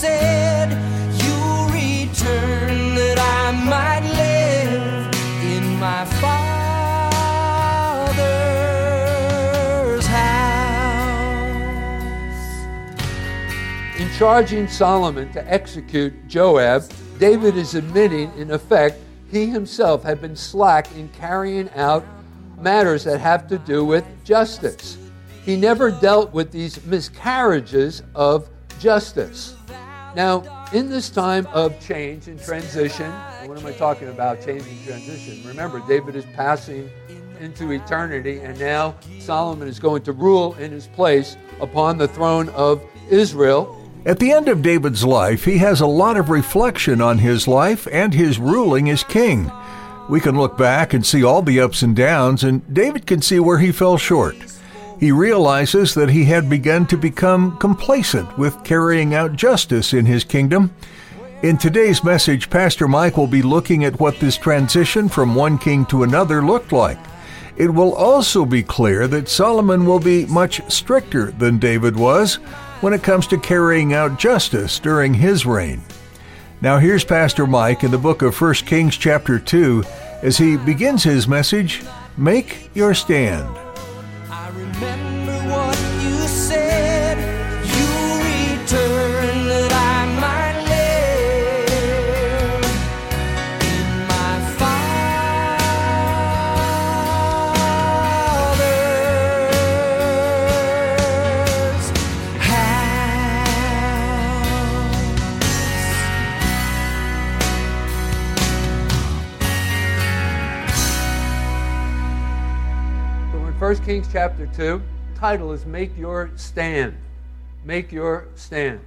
said. Return that I might live in my Father's house. In charging Solomon to execute Joab, David is admitting, in effect, he himself had been slack in carrying out matters that have to do with justice. He never dealt with these miscarriages of justice. Now, in this time of change and transition, what am I talking about? Change and transition. Remember, David is passing into eternity, and now Solomon is going to rule in his place upon the throne of Israel. At the end of David's life, he has a lot of reflection on his life and his ruling as king. We can look back and see all the ups and downs, and David can see where he fell short. He realizes that he had begun to become complacent with carrying out justice in his kingdom. In today's message, Pastor Mike will be looking at what this transition from one king to another looked like. It will also be clear that Solomon will be much stricter than David was when it comes to carrying out justice during his reign. Now here's Pastor Mike in the book of 1 Kings chapter 2 as he begins his message, Make Your Stand. 1 Kings chapter 2, title is Make Your Stand. Make Your Stand.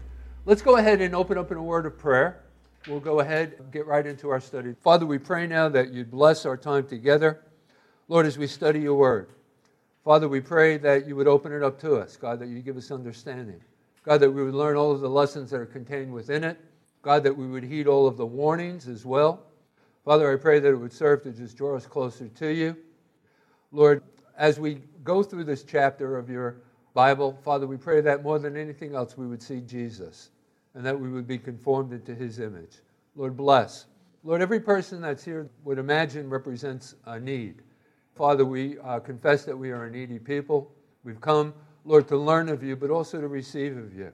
Let's go ahead and open up in a word of prayer. We'll go ahead and get right into our study. Father, we pray now that you'd bless our time together. Lord, as we study your word, Father, we pray that you would open it up to us. God, that you give us understanding. God, that we would learn all of the lessons that are contained within it. God, that we would heed all of the warnings as well. Father, I pray that it would serve to just draw us closer to you. Lord, as we go through this chapter of your Bible, Father, we pray that more than anything else we would see Jesus and that we would be conformed into his image. Lord, bless. Lord, every person that's here would imagine represents a need. Father, we uh, confess that we are a needy people. We've come, Lord, to learn of you, but also to receive of you.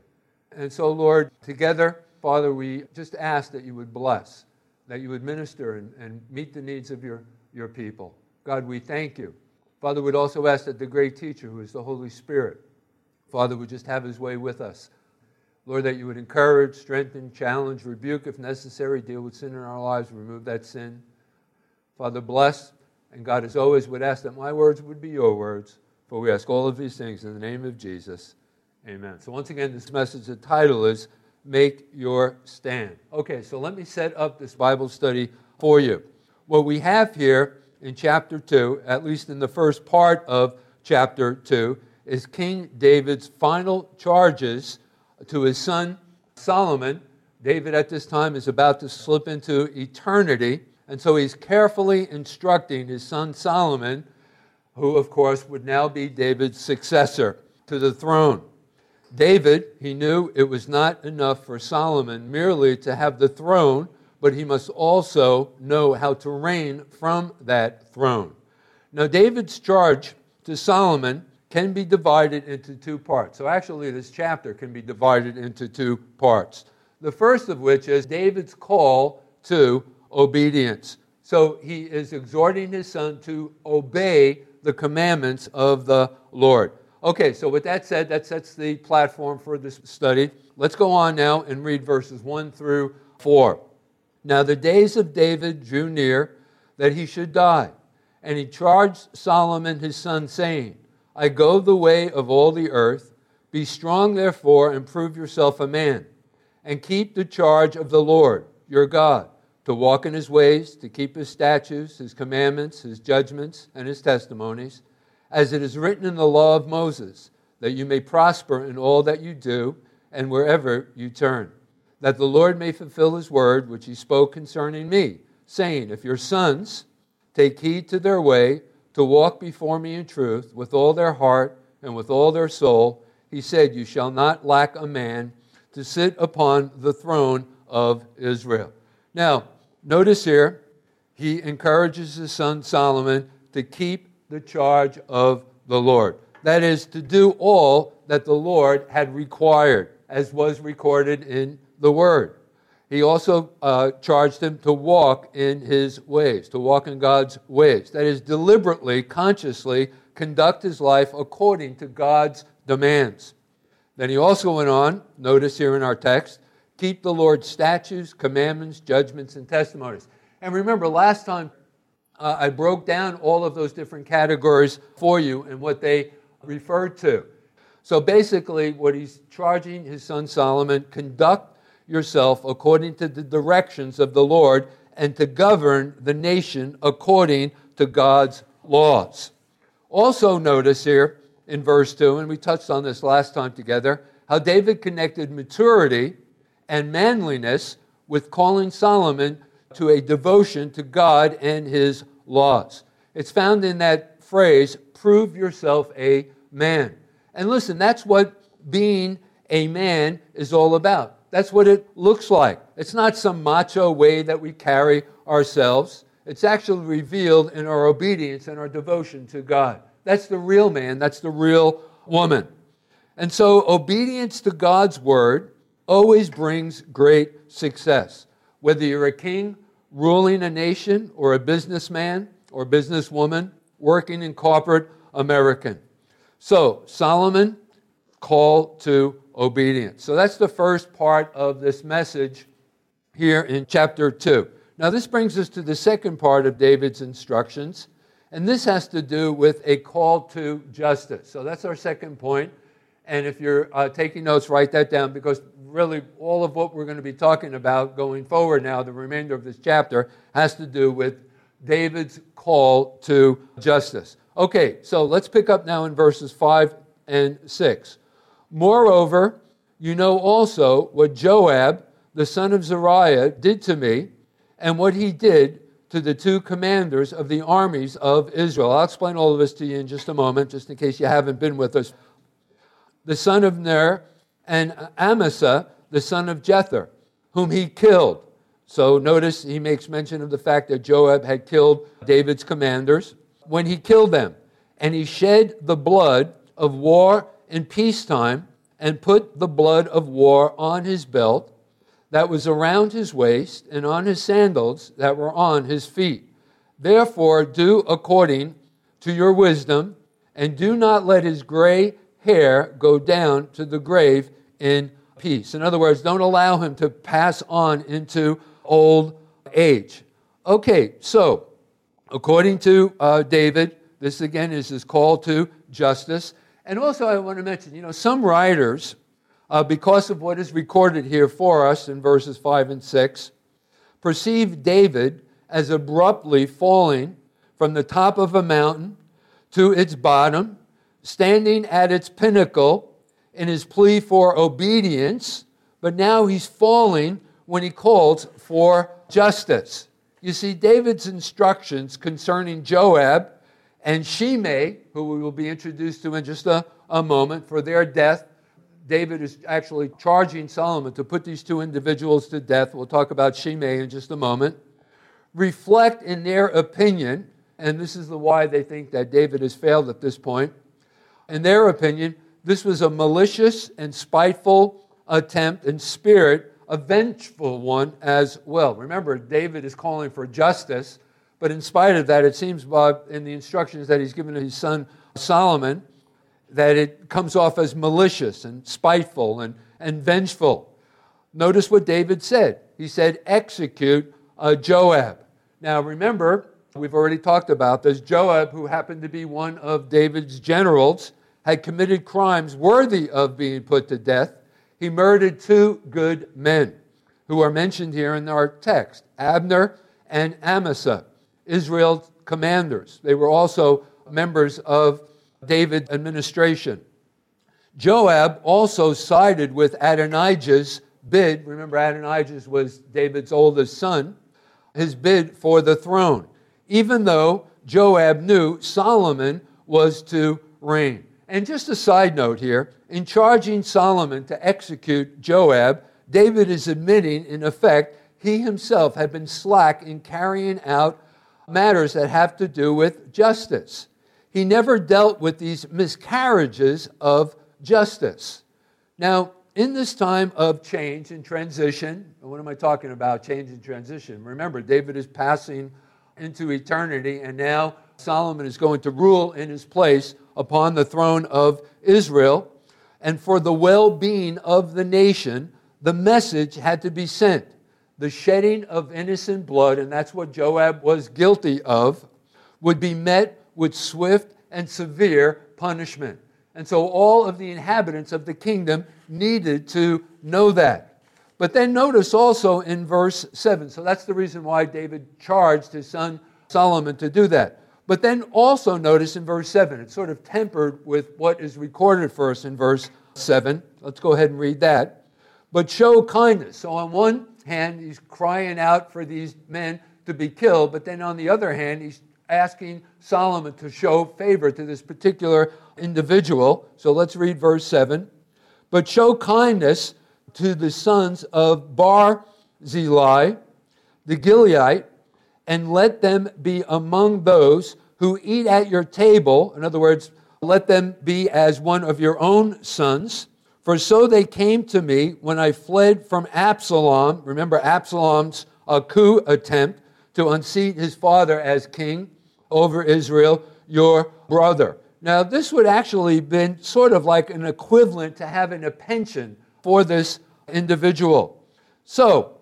And so, Lord, together, Father, we just ask that you would bless, that you would minister and, and meet the needs of your, your people. God, we thank you. Father, we'd also ask that the great teacher, who is the Holy Spirit, Father, would just have his way with us. Lord, that you would encourage, strengthen, challenge, rebuke if necessary, deal with sin in our lives, remove that sin. Father, bless. And God, as always, would ask that my words would be your words. For we ask all of these things in the name of Jesus. Amen. So, once again, this message, the title is Make Your Stand. Okay, so let me set up this Bible study for you. What we have here in chapter 2, at least in the first part of chapter 2, is King David's final charges to his son Solomon. David at this time is about to slip into eternity, and so he's carefully instructing his son Solomon, who, of course, would now be David's successor to the throne. David, he knew it was not enough for Solomon merely to have the throne, but he must also know how to reign from that throne. Now, David's charge to Solomon can be divided into two parts. So, actually, this chapter can be divided into two parts. The first of which is David's call to obedience. So, he is exhorting his son to obey the commandments of the Lord. Okay, so with that said, that sets the platform for this study. Let's go on now and read verses 1 through 4. Now the days of David drew near that he should die, and he charged Solomon his son, saying, I go the way of all the earth. Be strong, therefore, and prove yourself a man, and keep the charge of the Lord your God, to walk in his ways, to keep his statutes, his commandments, his judgments, and his testimonies, as it is written in the law of Moses, that you may prosper in all that you do and wherever you turn, that the Lord may fulfill his word which he spoke concerning me, saying, If your sons take heed to their way, to walk before me in truth with all their heart and with all their soul, he said, You shall not lack a man to sit upon the throne of Israel. Now, notice here, he encourages his son Solomon to keep the charge of the Lord. That is, to do all that the Lord had required, as was recorded in the Word. He also uh, charged him to walk in his ways, to walk in God's ways. That is, deliberately, consciously conduct his life according to God's demands. Then he also went on, notice here in our text, keep the Lord's statutes, commandments, judgments, and testimonies. And remember, last time uh, I broke down all of those different categories for you and what they referred to. So basically, what he's charging his son Solomon conduct yourself according to the directions of the Lord and to govern the nation according to God's laws. Also, notice here in verse 2, and we touched on this last time together, how David connected maturity and manliness with calling Solomon to a devotion to God and his laws. It's found in that phrase, prove yourself a man. And listen, that's what being a man is all about. That's what it looks like. It's not some macho way that we carry ourselves. It's actually revealed in our obedience and our devotion to God. That's the real man, that's the real woman. And so, obedience to God's word always brings great success. Whether you're a king ruling a nation, or a businessman or businesswoman working in corporate American. So, Solomon, call to obedience. So, that's the first part of this message here in chapter 2. Now, this brings us to the second part of David's instructions, and this has to do with a call to justice. So, that's our second point. And if you're uh, taking notes, write that down because really all of what we're going to be talking about going forward now, the remainder of this chapter, has to do with David's call to justice. Okay, so let's pick up now in verses 5 and 6. Moreover, you know also what Joab, the son of Zeruiah, did to me, and what he did to the two commanders of the armies of Israel. I'll explain all of this to you in just a moment, just in case you haven't been with us the son of Ner, and Amasa, the son of Jether, whom he killed. So notice he makes mention of the fact that Joab had killed David's commanders. When he killed them, and he shed the blood of war in peacetime, and put the blood of war on his belt that was around his waist, and on his sandals that were on his feet. Therefore, do according to your wisdom, and do not let his gray hair go down to the grave in peace. In other words, don't allow him to pass on into old age. Okay, so according to uh, David, this again is his call to justice. And also, I want to mention, you know, some writers, uh, because of what is recorded here for us in verses 5 and 6, perceive David as abruptly falling from the top of a mountain to its bottom standing at its pinnacle in his plea for obedience, but now he's falling when he calls for justice. You see, David's instructions concerning Joab and Shimei, who we will be introduced to in just a, a moment, for their death. David is actually charging Solomon to put these two individuals to death. We'll talk about Shimei in just a moment. Reflect in their opinion, and this is the why they think that David has failed at this point in their opinion, this was a malicious and spiteful attempt and spirit, a vengeful one as well. Remember, David is calling for justice, but in spite of that, it seems Bob, in the instructions that he's given to his son Solomon that it comes off as malicious and spiteful and, and vengeful. Notice what David said. He said, Execute uh, Joab. Now remember, we've already talked about this. Joab, who happened to be one of David's generals, had committed crimes worthy of being put to death, he murdered two good men who are mentioned here in our text Abner and Amasa, Israel's commanders. They were also members of David's administration. Joab also sided with Adonijah's bid. Remember, Adonijah was David's oldest son, his bid for the throne, even though Joab knew Solomon was to reign. And just a side note here in charging Solomon to execute Joab, David is admitting, in effect, he himself had been slack in carrying out matters that have to do with justice. He never dealt with these miscarriages of justice. Now, in this time of change and transition, what am I talking about? Change and transition. Remember, David is passing into eternity, and now Solomon is going to rule in his place upon the throne of Israel. And for the well being of the nation, the message had to be sent. The shedding of innocent blood, and that's what Joab was guilty of, would be met with swift and severe punishment. And so all of the inhabitants of the kingdom needed to know that. But then notice also in verse 7, so that's the reason why David charged his son Solomon to do that. But then also notice in verse 7, it's sort of tempered with what is recorded for us in verse 7. Let's go ahead and read that. But show kindness. So on one hand, he's crying out for these men to be killed, but then on the other hand, he's asking Solomon to show favor to this particular individual. So let's read verse 7. But show kindness to the sons of Barzillai, the Gileadite, and let them be among those who eat at your table. In other words, let them be as one of your own sons. For so they came to me when I fled from Absalom. Remember Absalom's uh, coup attempt to unseat his father as king over Israel, your brother. Now, this would actually have been sort of like an equivalent to having a pension for this individual. So,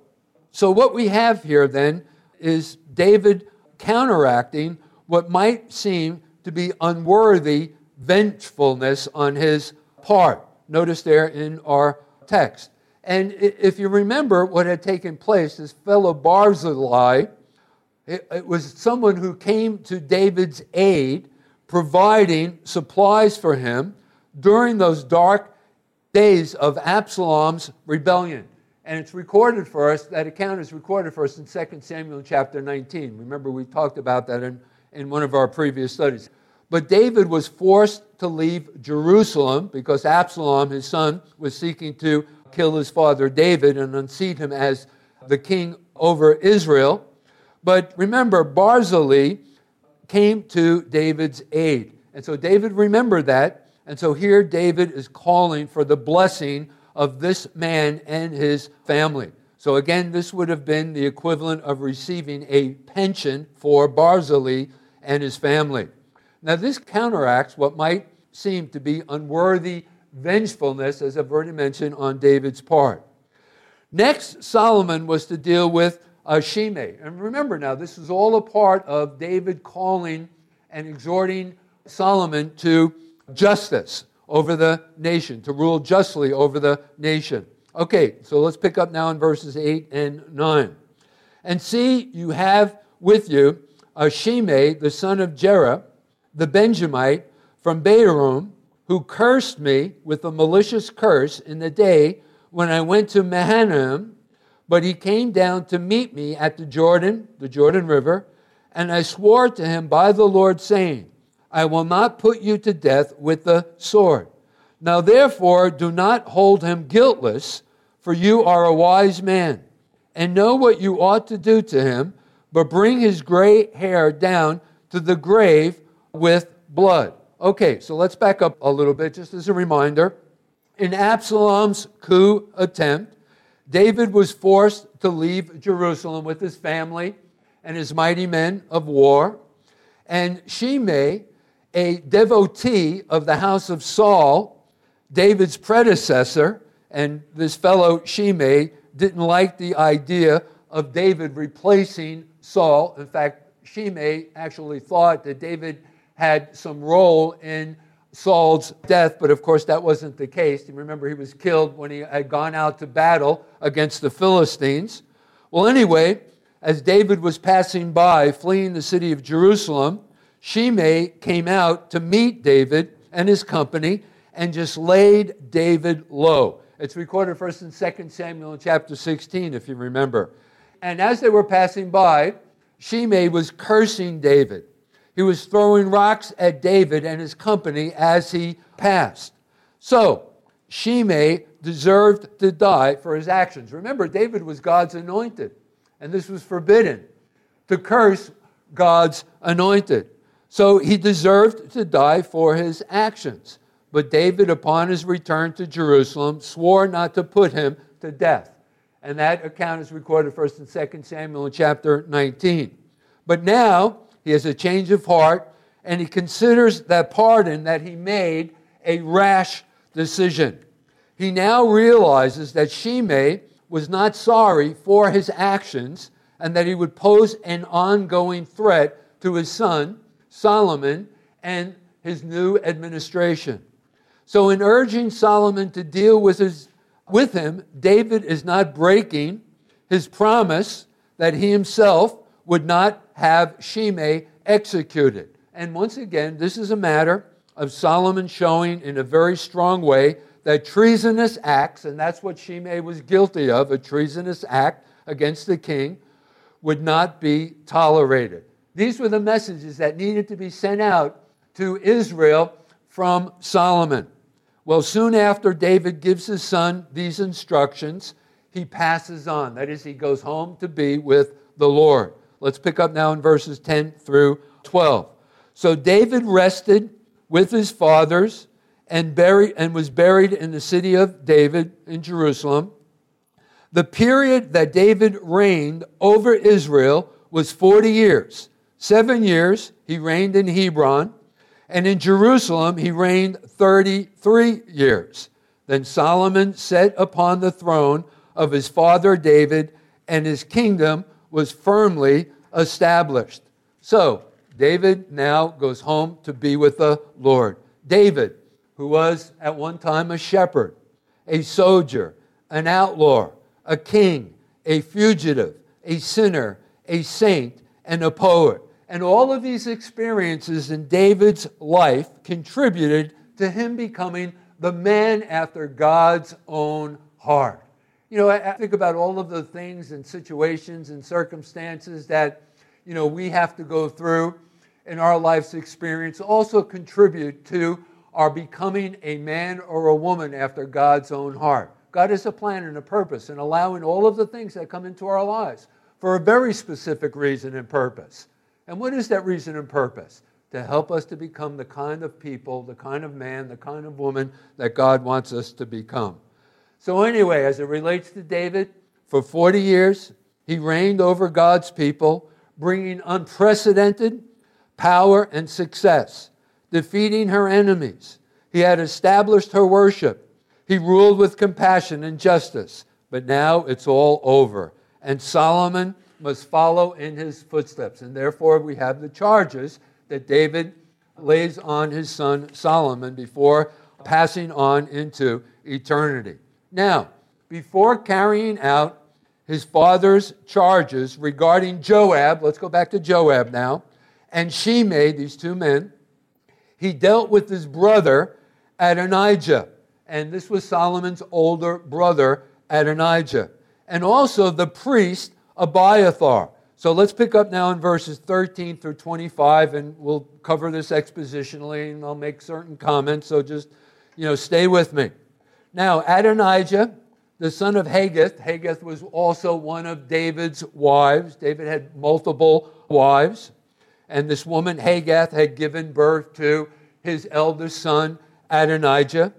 so what we have here then is David counteracting what might seem to be unworthy vengefulness on his part. Notice there in our text. And if you remember what had taken place, this fellow Barzillai, it was someone who came to David's aid providing supplies for him during those dark days of Absalom's rebellion. And it's recorded for us, that account is recorded for us in 2 Samuel chapter 19. Remember, we talked about that in, in one of our previous studies. But David was forced to leave Jerusalem because Absalom, his son, was seeking to kill his father David and unseat him as the king over Israel. But remember, Barzillai came to David's aid. And so David remembered that. And so here David is calling for the blessing of this man and his family. So again, this would have been the equivalent of receiving a pension for Barzillai and his family. Now, this counteracts what might seem to be unworthy vengefulness, as I've already mentioned, on David's part. Next, Solomon was to deal with uh, Shimei. And remember now, this is all a part of David calling and exhorting Solomon to justice over the nation, to rule justly over the nation. Okay, so let's pick up now in verses 8 and 9. And see, you have with you a Shimei, the son of Gera, the Benjamite from Bahurim, who cursed me with a malicious curse in the day when I went to Mahanaim but he came down to meet me at the Jordan, the Jordan River, and I swore to him by the Lord, saying, I will not put you to death with the sword. Now therefore, do not hold him guiltless, for you are a wise man, and know what you ought to do to him, but bring his gray hair down to the grave with blood. Okay, so let's back up a little bit, just as a reminder. In Absalom's coup attempt, David was forced to leave Jerusalem with his family and his mighty men of war. And Shimei, a devotee of the house of Saul, David's predecessor, and this fellow Shimei didn't like the idea of David replacing Saul. In fact, Shimei actually thought that David had some role in Saul's death, but of course that wasn't the case. Remember he was killed when he had gone out to battle against the Philistines. Well, anyway, as David was passing by, fleeing the city of Jerusalem, Shimei came out to meet David and his company and just laid David low. It's recorded first in 2 Samuel in chapter 16, if you remember. And as they were passing by, Shimei was cursing David. He was throwing rocks at David and his company as he passed. So, Shimei deserved to die for his actions. Remember, David was God's anointed, and this was forbidden to curse God's anointed. So he deserved to die for his actions. But David, upon his return to Jerusalem, swore not to put him to death. And that account is recorded first in 2 Samuel in chapter 19. But now he has a change of heart and he considers that pardon that he made a rash decision. He now realizes that Shimei was not sorry for his actions and that he would pose an ongoing threat to his son, Solomon, and his new administration. So, in urging Solomon to deal with, his, with him, David is not breaking his promise that he himself would not have Shimei executed. And once again, this is a matter of Solomon showing in a very strong way that treasonous acts, and that's what Shimei was guilty of, a treasonous act against the king, would not be tolerated. These were the messages that needed to be sent out to Israel from Solomon. Well, soon after David gives his son these instructions, he passes on. That is, he goes home to be with the Lord. Let's pick up now in verses 10 through 12. So David rested with his fathers and, buried, and was buried in the city of David in Jerusalem. The period that David reigned over Israel was 40 years. Seven years he reigned in Hebron, and in Jerusalem he reigned 33 years. Then Solomon sat upon the throne of his father David, and his kingdom was firmly established. So, David now goes home to be with the Lord. David, who was at one time a shepherd, a soldier, an outlaw, a king, a fugitive, a sinner, a saint, and a poet. And all of these experiences in David's life contributed to him becoming the man after God's own heart. You know, I, think about all of the things and situations and circumstances that, you know, we have to go through in our life's experience also contribute to our becoming a man or a woman after God's own heart. God has a plan and a purpose in allowing all of the things that come into our lives for a very specific reason and purpose. And what is that reason and purpose? To help us to become the kind of people, the kind of man, the kind of woman that God wants us to become. So, anyway, as it relates to David, for 40 years, he reigned over God's people, bringing unprecedented power and success, defeating her enemies. He had established her worship. He ruled with compassion and justice. But now it's all over. And Solomon must follow in his footsteps. And therefore, we have the charges that David lays on his son Solomon before passing on into eternity. Now, before carrying out his father's charges regarding Joab, let's go back to Joab now, and Shimei, these two men, he dealt with his brother Adonijah. And this was Solomon's older brother, Adonijah. And also the priest Abiathar. So let's pick up now in verses 13 through 25, and we'll cover this expositionally, and I'll make certain comments. So just, you know, stay with me. Now, Adonijah, the son of Haggith, Haggith was also one of David's wives. David had multiple wives, and this woman, Haggith, had given birth to his eldest son, Adonijah.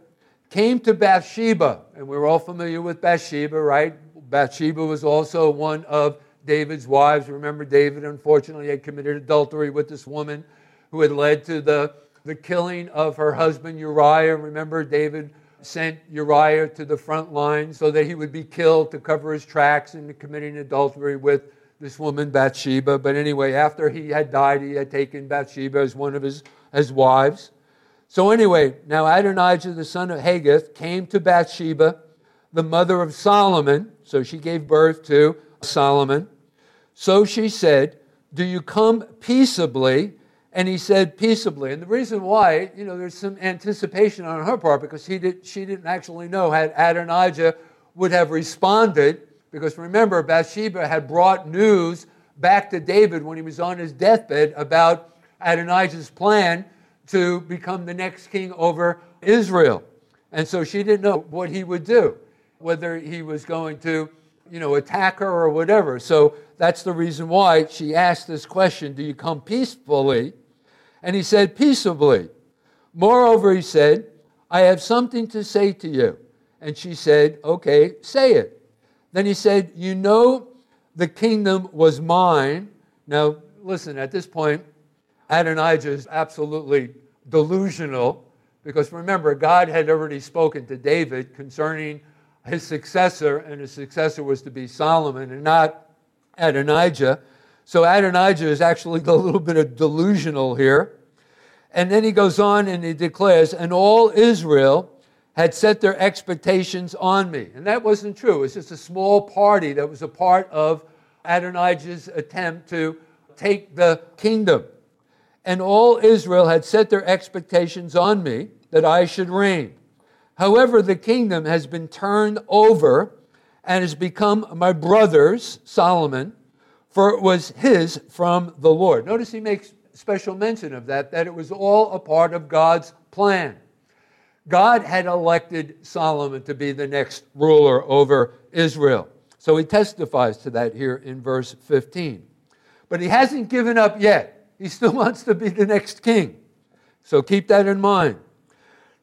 Came to Bathsheba, and we're all familiar with Bathsheba, right? Bathsheba was also one of David's wives. Remember, David unfortunately had committed adultery with this woman who had led to the, the killing of her husband Uriah. Remember, David sent Uriah to the front line so that he would be killed to cover his tracks in committing adultery with this woman Bathsheba. But anyway, after he had died, he had taken Bathsheba as one of his as wives. So, anyway, now Adonijah, the son of Haggith, came to Bathsheba, the mother of Solomon. So she gave birth to Solomon. So she said, Do you come peaceably? And he said, Peaceably. And the reason why, you know, there's some anticipation on her part because he did, she didn't actually know how Adonijah would have responded. Because remember, Bathsheba had brought news back to David when he was on his deathbed about Adonijah's plan to become the next king over Israel. And so she didn't know what he would do, whether he was going to, you know, attack her or whatever. So that's the reason why she asked this question Do you come peacefully? And he said, Peaceably. Moreover, he said, I have something to say to you. And she said, Okay, say it. Then he said, You know, the kingdom was mine. Now, listen, at this point, Adonijah is absolutely delusional because remember, God had already spoken to David concerning his successor, and his successor was to be Solomon and not Adonijah. So Adonijah is actually a little bit of delusional here. And then he goes on and he declares, and all Israel had set their expectations on me. And that wasn't true. It was just a small party that was a part of Adonijah's attempt to take the kingdom. And all Israel had set their expectations on me that I should reign. However, the kingdom has been turned over and has become my brother's, Solomon, for it was his from the Lord. Notice he makes special mention of that, that it was all a part of God's plan. God had elected Solomon to be the next ruler over Israel. So he testifies to that here in verse 15. But he hasn't given up yet. He still wants to be the next king. So keep that in mind.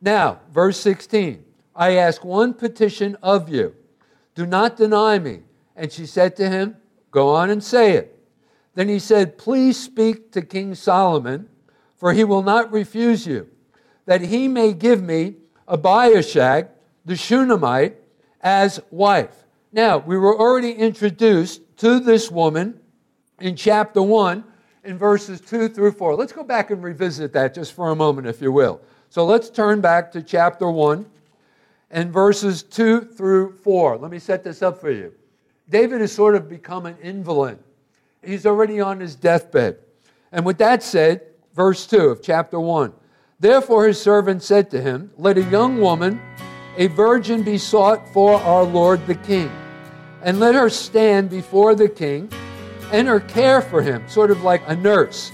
Now, verse 16 I ask one petition of you. Do not deny me. And she said to him, Go on and say it. Then he said, Please speak to King Solomon, for he will not refuse you, that he may give me Abishag, the Shunammite, as wife. Now, we were already introduced to this woman in chapter 1 in verses 2 through 4. Let's go back and revisit that just for a moment, if you will. So let's turn back to chapter 1 and verses 2 through 4. Let me set this up for you. David has sort of become an invalid. He's already on his deathbed. And with that said, verse 2 of chapter 1 Therefore his servant said to him, Let a young woman, a virgin, be sought for our Lord the king, and let her stand before the king and her care for him, sort of like a nurse,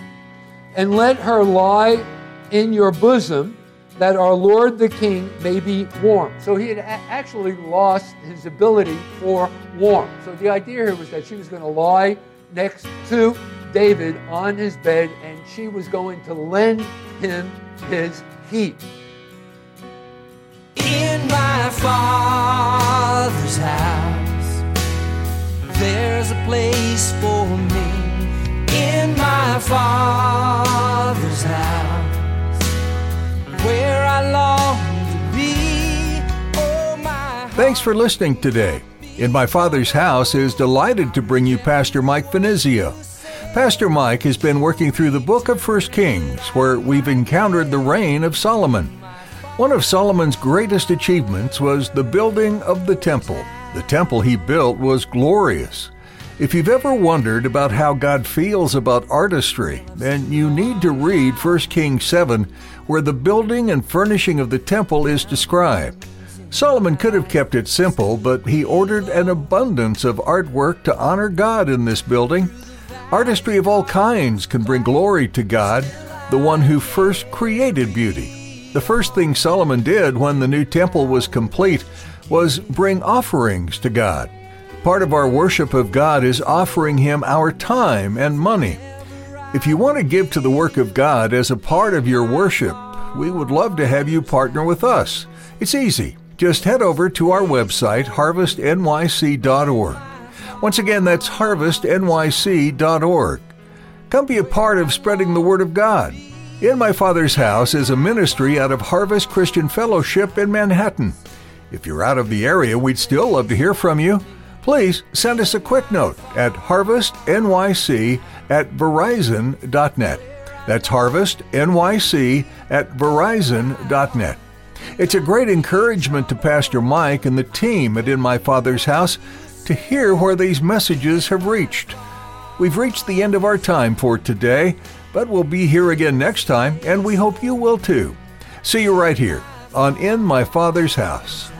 and let her lie in your bosom that our Lord the King may be warm. So he had actually lost his ability for warmth. So the idea here was that she was going to lie next to David on his bed and she was going to lend him his heat. In my father's house, there's a place for me. In my father's house, Thanks for listening today. In My Father's House is delighted to bring you Pastor Mike Finizio. Pastor Mike has been working through the book of 1 Kings, where we've encountered the reign of Solomon. One of Solomon's greatest achievements was the building of the temple. The temple he built was glorious. If you've ever wondered about how God feels about artistry, then you need to read 1 Kings 7, where the building and furnishing of the temple is described. Solomon could have kept it simple, but he ordered an abundance of artwork to honor God in this building. Artistry of all kinds can bring glory to God, the one who first created beauty. The first thing Solomon did when the new temple was complete was bring offerings to God. Part of our worship of God is offering Him our time and money. If you want to give to the work of God as a part of your worship, we would love to have you partner with us. It's easy. Just head over to our website, harvestnyc.org. Once again, that's harvestnyc.org. Come be a part of spreading the Word of God. In My Father's House is a ministry out of Harvest Christian Fellowship in Manhattan. If you're out of the area, we'd still love to hear from you. Please send us a quick note at harvestnyc at verizon.net. That's harvestnyc at verizon.net. It's a great encouragement to Pastor Mike and the team at In My Father's House to hear where these messages have reached. We've reached the end of our time for today, but we'll be here again next time, and we hope you will too. See you right here on In My Father's House.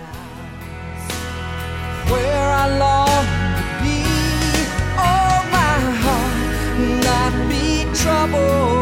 Oh